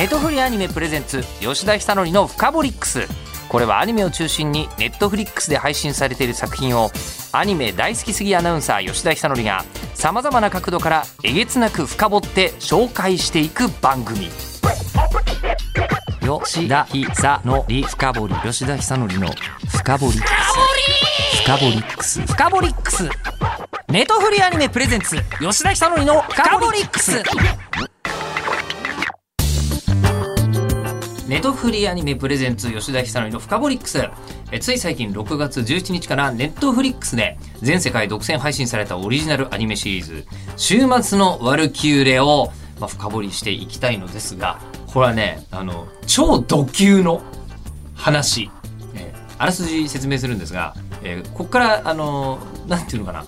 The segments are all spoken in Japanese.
ネトフリアニメプレゼンツ吉田久典の「フカボリックス」これはアニメを中心にネットフリックスで配信されている作品をアニメ大好きすぎアナウンサー吉田久典がさまざまな角度からえげつなく深掘って紹介していく番組。吉田久典深掘り吉田久典の深掘りックス。深掘りックス。深掘りックス。ネトフリアニメプレゼンツ吉田久典の深掘りックス。ネトフリアニメプレゼンツ吉田久典のフカボリックスえつい最近6月17日からネットフリックスで全世界独占配信されたオリジナルアニメシリーズ「週末のワルキューレを」まあ、深掘りしていきたいのですがこれはねあの超ド級の話、えーあらすじ説明するんですが、えーここからあのなんていうのかな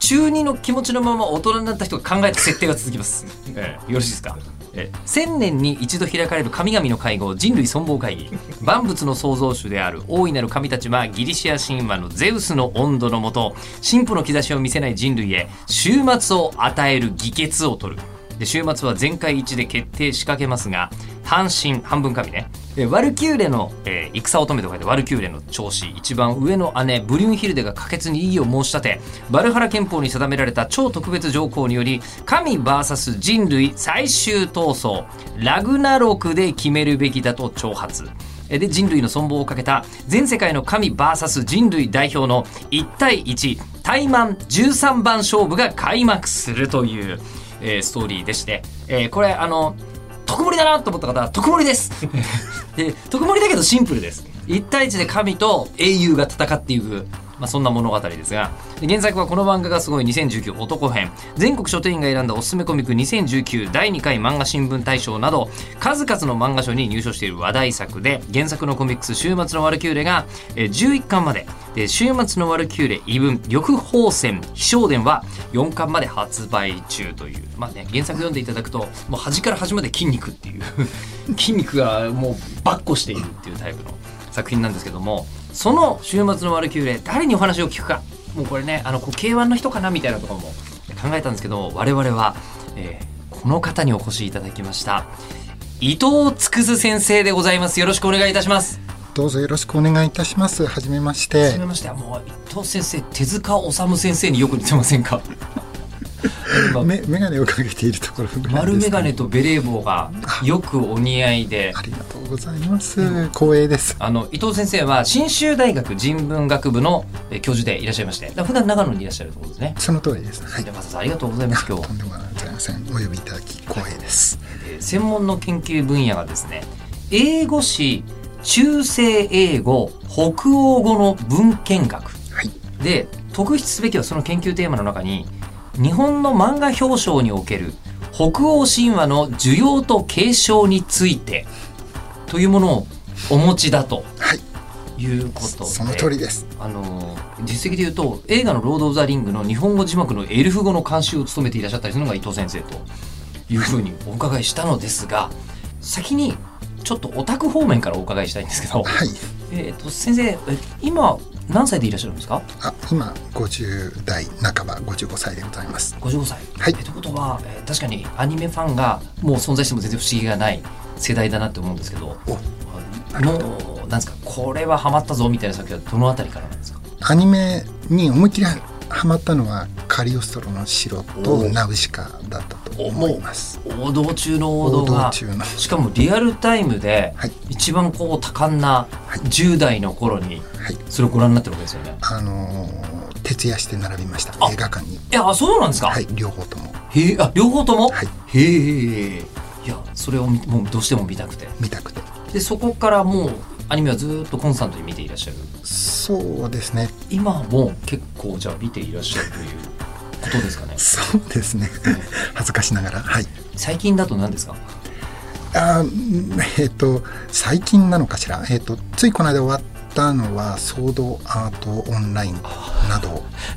中二の気持ちのまま大人になった人が考えた設定が続きます。えーよろしいですか？えー千年に一度開かれる神々の会合人類存亡会議。万物の創造主である大いなる神たちはギリシア神話のゼウスの温度のもと進歩の兆しを見せない人類へ終末を与える議決を取る。で週末は全会一致で決定しかけますが半身半分神ね。えワルキューレの、えー戦乙女と書いてワルキューレの長子一番上の姉ブリュンヒルデが可決に異議を申し立てバルハラ憲法に定められた超特別条項により神 VS 人類最終闘争ラグナロクで決めるべきだと挑発。えで人類の存亡をかけた全世界の神 VS 人類代表の1対1対マン13番勝負が開幕するという、えーストーリーでして、えーこれあの特盛りだなと思った方は特盛りです。で特盛りだけどシンプルです。1対1で神と英雄が戦っていく、まあ、そんな物語ですが原作はこの漫画がすごい2019男編。全国書店員が選んだおすすめコミック2019第2回漫画新聞大賞など数々の漫画賞に入賞している話題作で原作のコミックス「週末のワルキューレが」えー11巻まで。で週末のワルキューレ異文緑宝線飛翔伝は4巻まで発売中という。まあね原作読んでいただくともう端から端まで筋肉っていう。筋肉がもうばっこしているっていうタイプの作品なんですけどもその週末のワルキューレ誰にお話を聞くか。もうこれねあのこう K1 の人かなみたいなところも考えたんですけど我々は、えーこの方にお越しいただきました。伊藤つくづ先生でございます。よろしくお願いいたします。どうぞよろしくお願いいたします。はじめまして。はじめ。まして。もう伊藤先生手塚治虫先生によく似てませんか？今め、メガネをかけているところ丸眼鏡とベレー帽がよくお似合いでありがとうございます。光栄です。あの伊藤先生は信州大学人文学部のえ教授でいらっしゃいまして普段長野にいらっしゃるところですね。その通りです。はい。じゃあまずありがとうございます今日とんでもございません。お呼びいただき光栄です。えー専門の研究分野がですね英語史中世英語北欧語の文献学はい。で特筆すべきはその研究テーマの中に日本の漫画表彰における北欧神話の需要と継承についてというものをお持ちだとはい。いうことでその通りです。あの実績で言うと映画の「ロード・オブ・ザ・リング」の日本語字幕のエルフ語の監修を務めていらっしゃったりするのが伊藤先生というふうにお伺いしたのですが先にちょっとオタク方面からお伺いしたいんですけど、はい。えー、と先生え今何歳でいらっしゃるんですか？あ、今50代半ば55歳でございます。55歳。はい。えということは、えー確かにアニメファンがもう存在しても全然不思議がない世代だなって思うんですけどおあのなんですか？これはハマったぞみたいな作品はどのあたりからなんですか？アニメに思いっきりハマったのはカリオストロの城とおナウシカだったと思います。王道中の王道がしかもリアルタイムではい。一番こう多感なはい。10代の頃にはい。それをご覧になってるわけですよね。あのー徹夜して並びました。あ。映画館に。いやあそうなんですか、はい、両方とも。へえあ両方とも、はい。へえ。いやそれを見もうどうしても見たくて。見たくて。でそこからもうアニメはずっとコンスタントに見ていらっしゃるそうですね。今も結構じゃあ見ていらっしゃるということですかねそうですね。恥ずかしながら。はい。最近だと何ですか？あーえっ、と最近なのかしら？えっ、とついこの間終わったのはソードアートオンラインなど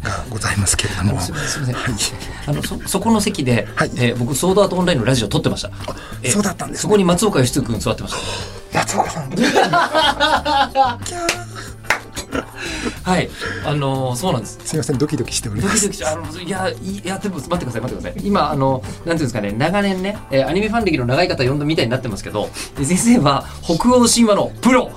がございますけれども。すみませんすみませんはい。あのそそこの席で、はいえー僕ソードアートオンラインのラジオ撮ってましたえーそうだったんですねそこに松岡義嗣君座ってました松岡さん。はい。あのそうなんです。すみませんドキドキしております。ドキドキしあのいやいやでも待ってください待ってください。今あのなんていうんですかね長年ね、えーアニメファン歴の長い方呼んだみたいになってますけどで先生は北欧神話のプロ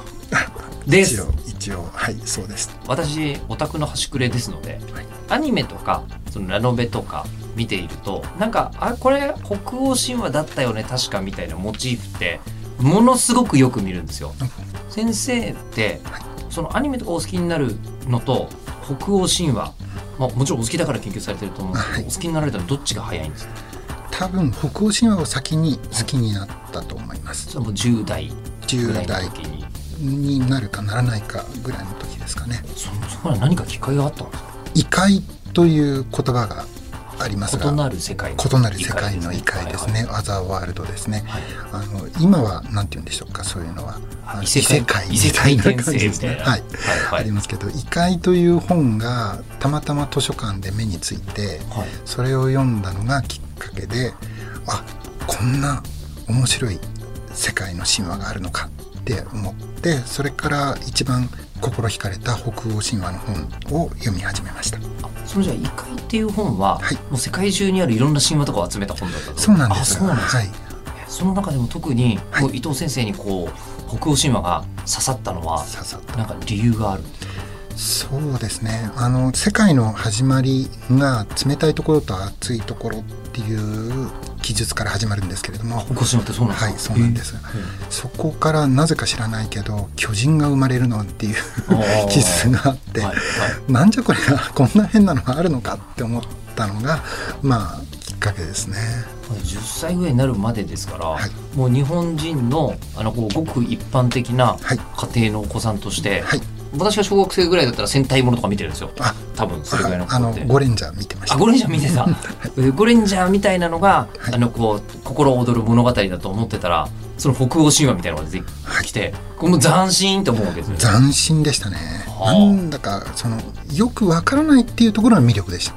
です。一応一応はいそうです。私オタクの端くれですので、はい。アニメとかそのラノベとか見ているとなんかあこれ北欧神話だったよね確かみたいなモチーフってものすごくよく見るんですよ。先生って、はいそのアニメとかお好きになるのと北欧神話、まあ、もちろんお好きだから研究されてると思うんですけど、はい。お好きになられたらどっちが早いんですか？多分北欧神話を先に好きになったと思います。それはもう10代ぐらい10代の時に。になるかならないかぐらいの時ですかね。そそこは何かきっかけがあったんですか？異界という言葉がありますが異なる世界の異なる世界の異界ですね、はいアザーワールドですね。はい。あの今は何て言うんでしょうか？そういうのは。異世界。異世界転生みたいな。はい、はいはい。ありますけど「異界」という本がたまたま図書館で目についてはい。それを読んだのがきっかけであこんな面白い世界の神話があるのかって思ってそれから一番心惹かれた北欧神話の本を読み始めました。そのじゃあ「異界」っていう本は、はい。もう世界中にあるいろんな神話とかを集めた本だったと。そうなんです。あそうなんですか、はい。その中でも特に、はい。伊藤先生にこう北欧神話が刺さったのはささなんか理由がある？そうですね。あの世界の始まりが冷たいところと熱いところっていう記述から始まるんですけれども。北欧神話ってそうなんですか？はいそうなんです。そこからなぜか知らないけど巨人が生まれるのっていう記述 があって、はいはい。なんじゃこれがこんな変なのがあるのかって思ったのがまあきっかけですね。10歳ぐらいになるまでですから、はい。もう日本人のあのこうごく一般的なはい。家庭のお子さんとして、はい私が小学生ぐらいだったら戦隊ものとか見てるんですよ。あ多分それぐらいの子あのゴレンジャー見てました。あゴレンジャー見てた。えゴレンジャーみたいなのが、はい。あのこう心躍る物語だと思ってたらその北欧神話みたいなのが出てきて、これもう斬新と思うわけですよ斬新でしたね。はあ。なんだかそのよくわからないっていうところが魅力でした。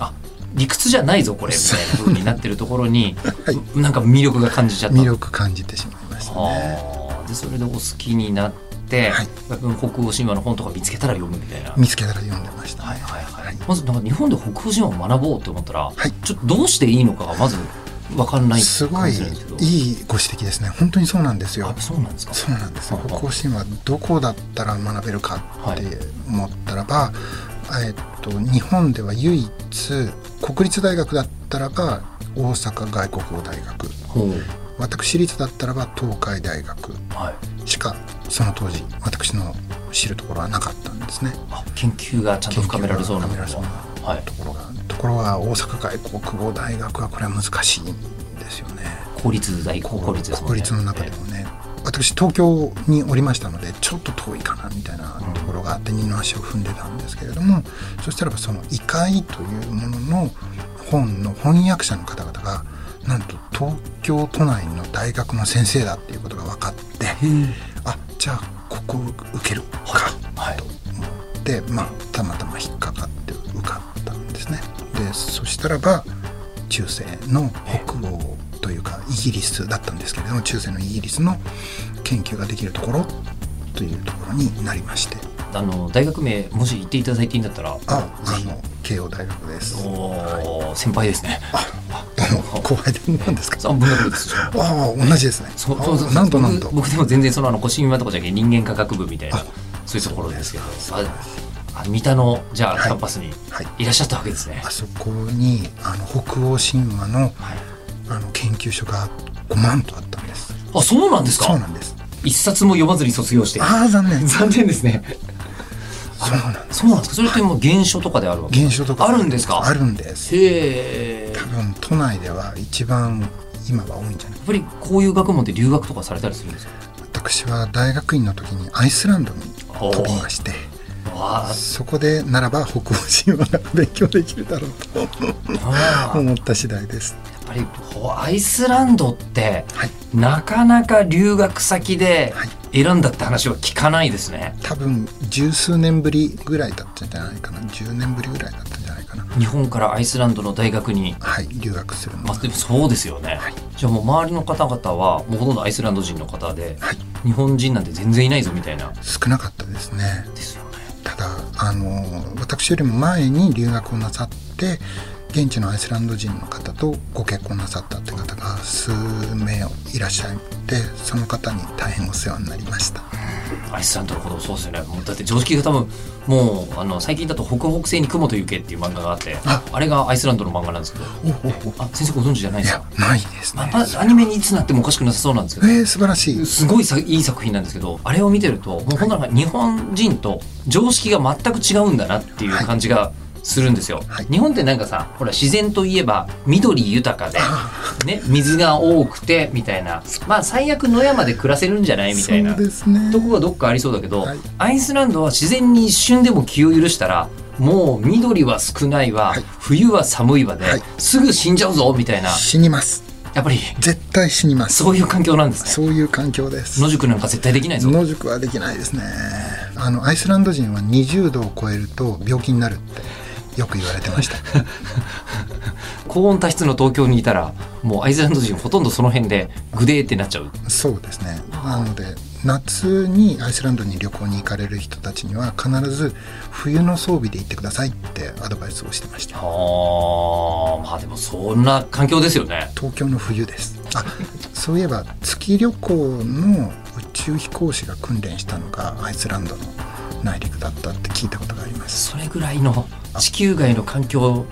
あ理屈じゃないぞこれみたいな風になってるところに、はい。なんか魅力が感じちゃった。魅力感じてしまいましたね。はあ。でそれでお好きになって、はい。北欧神話の本とか見つけたら読むみたいな。見つけたら読んでました、ね。はいはいはい。はい。まずなんか日本で北欧神話を学ぼうと思ったら、はい。ちょっとどうしていいのかがまず分かんないすごいいいご指摘ですね。本当にそうなんですよ。あ。そうなんですか。そうなんです北欧神話どこだったら学べるかって思ったらば、えっと日本では唯一国立大学だったらば大阪外国語大学。私立だったらば東海大学はい。しかその当時私の知るところはなかったんですね。あ研究がちゃんと深められそうな研究が深められそうはい。ところがところが大阪外国語大学はこれは難しいんですよね。公立大公立ね。国立の中でもね、私東京におりましたのでちょっと遠いかなみたいなところがあって二の足を踏んでたんですけれども、そしたらばその「異界」というものの本の翻訳者の方々がなんと東京都内の大学の先生だっていうことが分かってあじゃあここ受けるか。はい。と思って、まあ、たまたま引っかかって受かったんですね。でそしたらば中世の北欧というかイギリスだったんですけれども中世のイギリスの研究ができるところというところになりまして。あの大学名もし言っていただいていいんだったらああの慶応大学です。おー先輩ですねどうも後輩で何です。かあああ同じですね。そうそうそうあなんとなんと。僕僕でも全然そのあの古神話とかじゃなくて人間科学部みたいなあそういうところですけど。ああ三田のじゃあはい。キャンパスにはい。いらっしゃったわけですね。あそこにあの北欧神話のはい。あの研究所が5万とあったんです。あそうなんですか？そうなんです。一冊も読まずに卒業して。ああ残念。残念ですね。そうなんです。そうなんですか。それってもう原書とかであるわけ現象とか。あるんですか？あるんです。へえ多分都内では一番今は多いんじゃない？やっぱりこういう学問って留学とかされたりするんですか？私は大学院の時にアイスランドに飛びましてそこでならば北欧神話が勉強できるだろうあと思った次第です。やっぱりほアイスランドってはい、なかなか留学先ではい。選んだって話は聞かないですね。多分十数年ぶりぐらいだったんじゃないかな。10年ぶりぐらいだったかな。日本からアイスランドの大学にはい留学するまあ、でもそうですよね、はい。じゃあもう周りの方々はもうほとんどアイスランド人の方ではい。日本人なんて全然いないぞみたいな。少なかったですね。ですよね。があの私よりも前に留学をなさって現地のアイスランド人の方とご結婚なさったって方が数名いらっしゃってその方に大変お世話になりましたアイスランドのことそうですよね。もうだって常識が多分もうあの最近だと北北西に雲と雪っていう漫画があってああれがアイスランドの漫画なんですけど。あ先生ご存知じゃないいですか？やないですね。まあアニメにいつなってもおかしくなさそうなんですけど。えー、素晴らしい。すごいさいい作品なんですけどあれを見てるともう本当なんか日本人と常識が全く違うんだなっていう感じがするんですよ、はい。日本ってなんかさほら自然といえば緑豊かで、あね、水が多くてみたいな。まあ最悪野山で暮らせるんじゃない？みたいな。ね。とこがどっかありそうだけど、はい。アイスランドは自然に一瞬でも気を許したらもう緑は少ないわ、はい。冬は寒いわで、はい。すぐ死んじゃうぞみたいな。死にます。やっぱり絶対死にます。そういう環境なんですね。そういう環境です。野宿なんか絶対できないぞ。野宿はできないですね。あのアイスランド人は20度を超えると病気になるってよく言われてました。高温多湿の東京にいたらもうアイスランド人ほとんどその辺でグデーってなっちゃう。そうですね。なので夏にアイスランドに旅行に行かれる人たちには必ず冬の装備で行ってくださいってアドバイスをしてました。はあまあでもそんな環境ですよね。東京の冬です。あそういえば月旅行の宇宙飛行士が訓練したのがアイスランドの内陸だったって聞いたことがあります。それぐらいの地球外の環境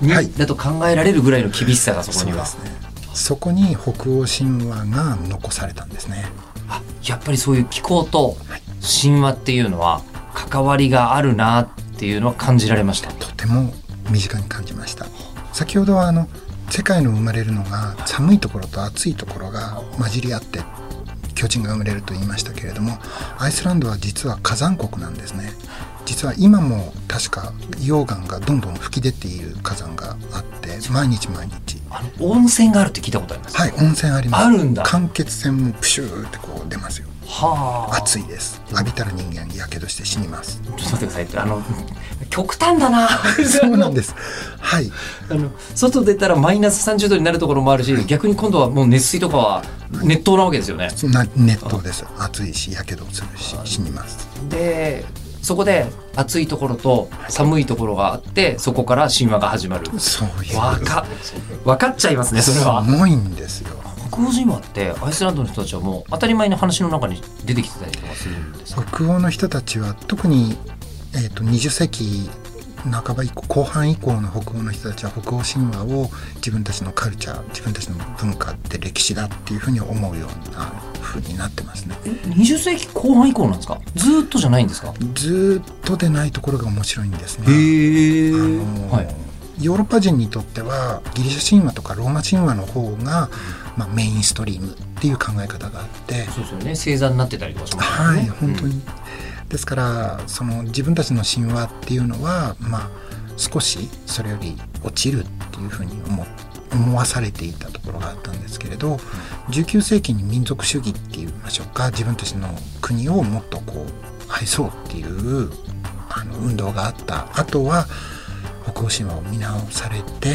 に、はい。だと考えられるぐらいの厳しさがそこには。そね。そこに北欧神話が残されたんですね。あやっぱりそういう気候と神話っていうのは関わりがあるなっていうのは感じられました。とても身近に感じました。先ほどはあの世界の生まれるのが寒いところと暑いところが混じり合って巨人が生まれると言いましたけれどもアイスランドは実は火山国なんですね実は今も確か溶岩がどんどん吹き出ている火山があって毎日毎日。あの温泉があるって聞いたことあります。はい温泉あります。あるんだ。間欠泉もプシューってこう出ますよ。はあ。暑いです。浴びたら人間やけどして死にます。ちょっと待ってください。あの極端だな。そうなんです。はい。あの外出たらマイナス30度になるところもあるし逆に今度はもう熱水とかは熱湯なわけですよね。そんな熱湯です。暑いしやけどするし死にます。でそこで暑いところと寒いところがあってそこから神話が始まる。そういうわか分かっちゃいますねそれは。すごいんですよ。北欧神話ってアイスランドの人たちはもう当たり前に話の中に出てきてたりとかするんですか？北欧の人たちは特に、えー、と20世紀半ば以降後半以降の北欧の人たちは北欧神話を自分たちのカルチャー自分たちの文化って歴史だっていうふうに思うようなふうになってますね。え20世紀後半以降なんですか？ずーっとじゃないんですかずーっとでないところが面白いんですね。あのはい。ヨーロッパ人にとってはギリシャ神話とかローマ神話の方が、まあ、メインストリームっていう考え方があって。そうですよね。星座になってたりとかしますよはいね本当に、ですからその自分たちの神話っていうのはまあ少しそれより落ちるっていうふうに思思わされていたところがあったんですけれど19世紀に民族主義って言いましょうか自分たちの国をもっとこう愛そうっていうあの運動があった。あとは北欧神話を見直されて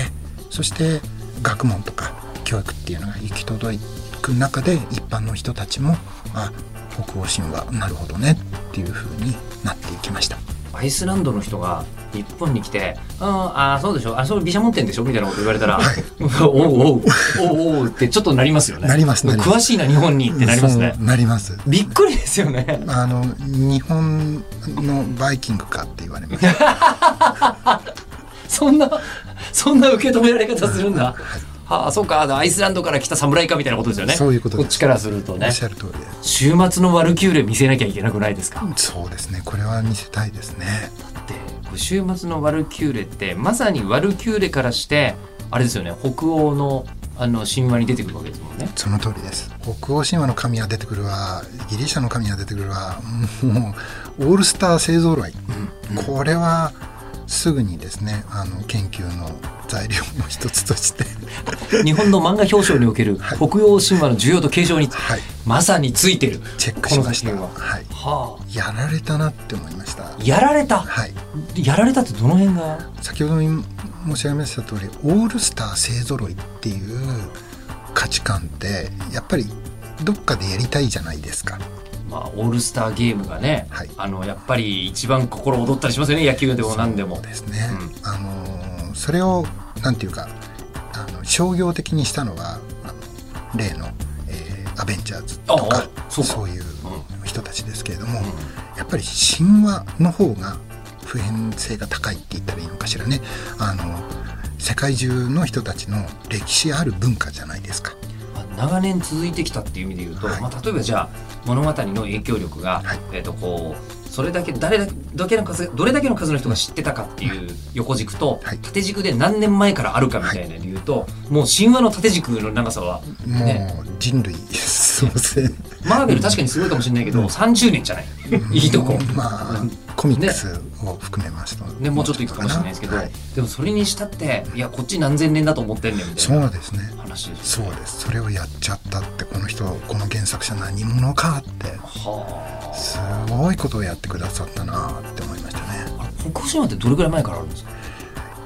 そして学問とか教育っていうのが行き届く中で一般の人たちもあ北欧神話。なるほどね。っていう風になっていきました。アイスランドの人が日本に来て「ああーそうでしょ。あそれ毘沙門天でしょ」みたいなこと言われたら「おうおうおうおう」ってちょっとなりますよね。なります詳しいな日本に。ってなりますね。なります。びっくりですよね。あの日本のバイキングかって言われます。そんなそんな受け止められ方するんだ。はあそうかアイスランドから来た侍かみたいなことですよね。そういうことこっちからするとおねっしゃる通りで。週末のワルキューレ見せなきゃいけなくないですか？そうですね。これは見せたいですね。で週末のワルキューレってまさにワルキューレからしてあれですよね。北欧のあの神話に出てくるわけですもんね。その通りです。北欧神話の神は出てくるわ。ギリシャの神は出てくるわ。もうオールスター勢ぞろい、これはすぐにですねあの研究の材料の一つとして。日本の漫画表彰におけるはい。北欧神話の需要と継承にはい。まさについてる。チェックしました。は。はい。はあ。やられたなって思いました。やられた？はい。やられたってどの辺が？先ほどに申し上げました通りオールスター勢ぞろいっていう価値観ってやっぱりどっかでやりたいじゃないですかまあ、オールスターゲームがね、はい。あのやっぱり一番心躍ったりしますよね野球でも何でもですね、あのーそれをなんていうかあの商業的にしたのはあの例の、えーアベンジャーズとかそうか。いう人たちですけれども、やっぱり神話の方が普遍性が高いって言ったらいいのかしらね。あの世界中の人たちの歴史ある文化じゃないですか。まあ長年続いてきたっていう意味で言うと、はい。まあ、例えばじゃあ物語の影響力が、はい。えー、とこうそれだけ誰だどれだけの数どれだけの数の人が知ってたかっていう横軸と、はい。縦軸で何年前からあるかみたいなで言うと、もう神話の縦軸の長さはもうね人類創生マーベル確かにすごいかもしれないけど、30年じゃない。いいとこ。まあコミックスを含めますと、ね、もうちょっといくかもしれないですけど、はい。でもそれにしたっていやこっち何千年だと思ってんねんみたいそなうですね話ですそうです。それをやっちゃったってこの人この原作者何者かってはすごいことをやってくださったなって思いましたね。あ北欧神話ってどれぐらい前からあるんですか？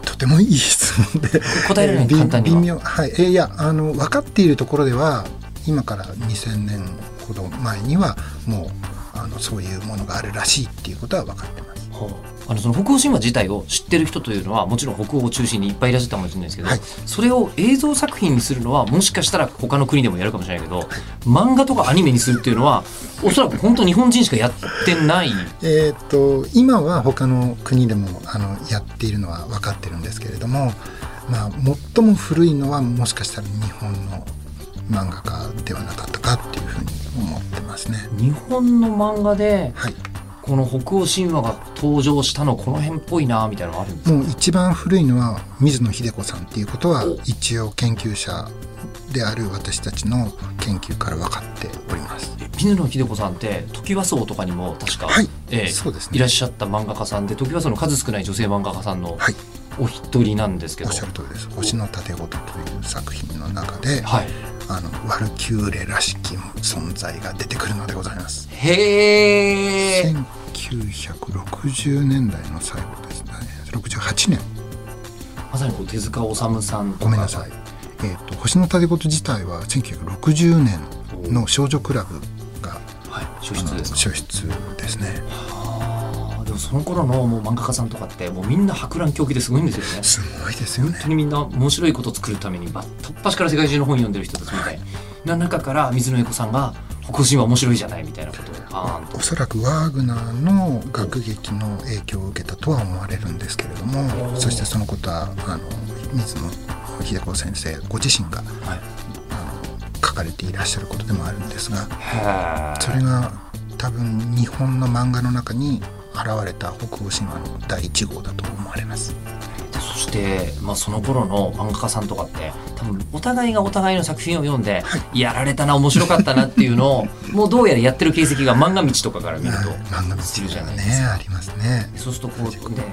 とてもいい質問で答えられないび簡単には。微妙はいえーいやあの分かっているところでは今から2000年ほど前にはもうあのそういうものがあるらしいっていうことは分かってますあのその北欧神話自体を知ってる人というのはもちろん北欧を中心にいっぱいいらっしゃったかもしれないですけど、はい。それを映像作品にするのはもしかしたら他の国でもやるかもしれないけど漫画とかアニメにするっていうのはおそらく本当日本人しかやってない。えーっと今は他の国でもあのやっているのは分かってるんですけれども、まあ、最も古いのはもしかしたら日本の漫画家ではなかったかっていうふうに思ってますね。日本の漫画ではい、この北欧神話が登場したのこの辺っぽいなみたいなのがあるんですか？もう一番古いのは水野秀子さんっていうことはお一応研究者である私たちの研究から分かっております。水野秀子さんってトキワ荘とかにも確か、はい、ええそうですね。いらっしゃった漫画家さんでトキワ荘の数少ない女性漫画家さんのはい、お一人なんですけど、おっしゃる通りです。星の盾事という作品の中で、はい、あのワルキューレらしき存在が出てくるのでございます。へえ1960年代の最後ですね。68年。まさにこう手塚治虫さんごめんなさい、えー、と星の盾事自体は1960年の少女クラブがはい。初出ですねもその頃のもう漫画家さんとかってもうみんな博覧狂気ですごいんですよね。すごいですよね。本当にみんな面白いことを作るためにば突破しから世界中の本読んでる人たちみたいな。中から水野英子さんが北欧神話面白いじゃないみたいなことをバーンと。おそらくワーグナーの学劇の影響を受けたとは思われるんですけれどもおそしてそのことはあの水野秀子先生ご自身がはい。あの書かれていらっしゃることでもあるんですがそれが多分日本の漫画の中に現れた北欧神話の第1号だと思われます。でそして、まあ、その頃の漫画家さんとかって多分お互いがお互いの作品を読んで、はやられたな面白かったなっていうのを もうどうやらやってる形跡が漫画道とかから見るとはい 漫画するじゃないですか。ねありますね。そうするとこうね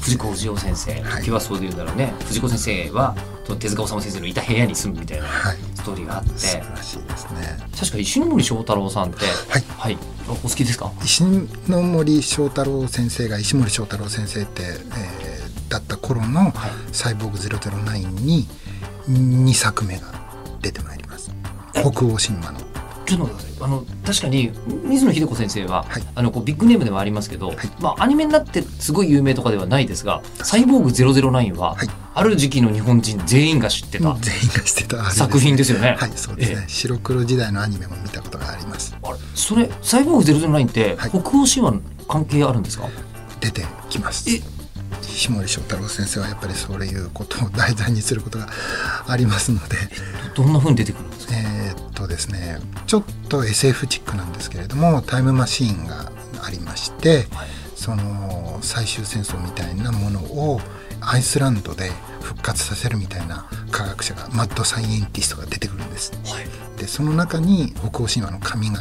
藤藤子不二雄先生、はい時はそうで言うんだろうね藤子先生はと手塚治虫先生のいた部屋に住むみたいなはいストーリーがあって。素晴らしいですね。確か石森章太郎さんってはい。はい。お好きですか？石森章太郎先生が石森章太郎先生って、えーだった頃のはい「サイボーグ009」に2作目が出てまいります。北欧神話のちょっとあの確かに水野秀子先生は、はい。あのこうビッグネームではありますけど、はい。まあ、アニメになってすごい有名とかではないですが「サイボーグ009は」はい。ある時期の日本人全員が知ってた全員がしてた作品ですよね。はいそうですね、え白黒時代のアニメも見たことがあります。あれそれ「サイボーグ009」ってはい。北欧神話の関係あるんですか、出てきます。え石森章太郎先生はやっぱりそういうことを題材にすることがありますので。どんな風に出てくるんですか？えーっとですねちょっと SF チックなんですけれどもタイムマシーンがありましてはい。その最終戦争みたいなものをアイスランドで復活させるみたいな科学者がマッドサイエンティストが出てくるんです。はい。でその中に北欧神話の神々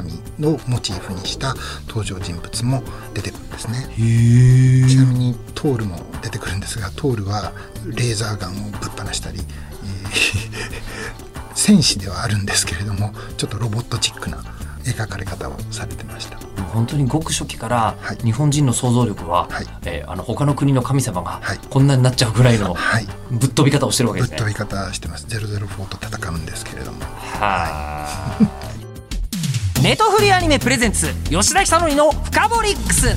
をモチーフにした登場人物も出てくるんですね。へちなみにトールも出てくるんですがトールはレーザーガンをぶっ放したり、えー 戦士ではあるんですけれどもちょっとロボットチックな描かれ方をされてました本当にごく初期からはい。日本人の想像力は、はい。えーあの他の国の神様がはい。こんなになっちゃうぐらいのはい。ぶっ飛び方をしてるわけですね。ぶっ飛び方してます。004と戦うんですけれども。はあ。ネトフリアニメプレゼンツ吉田久典の「フカボリックス」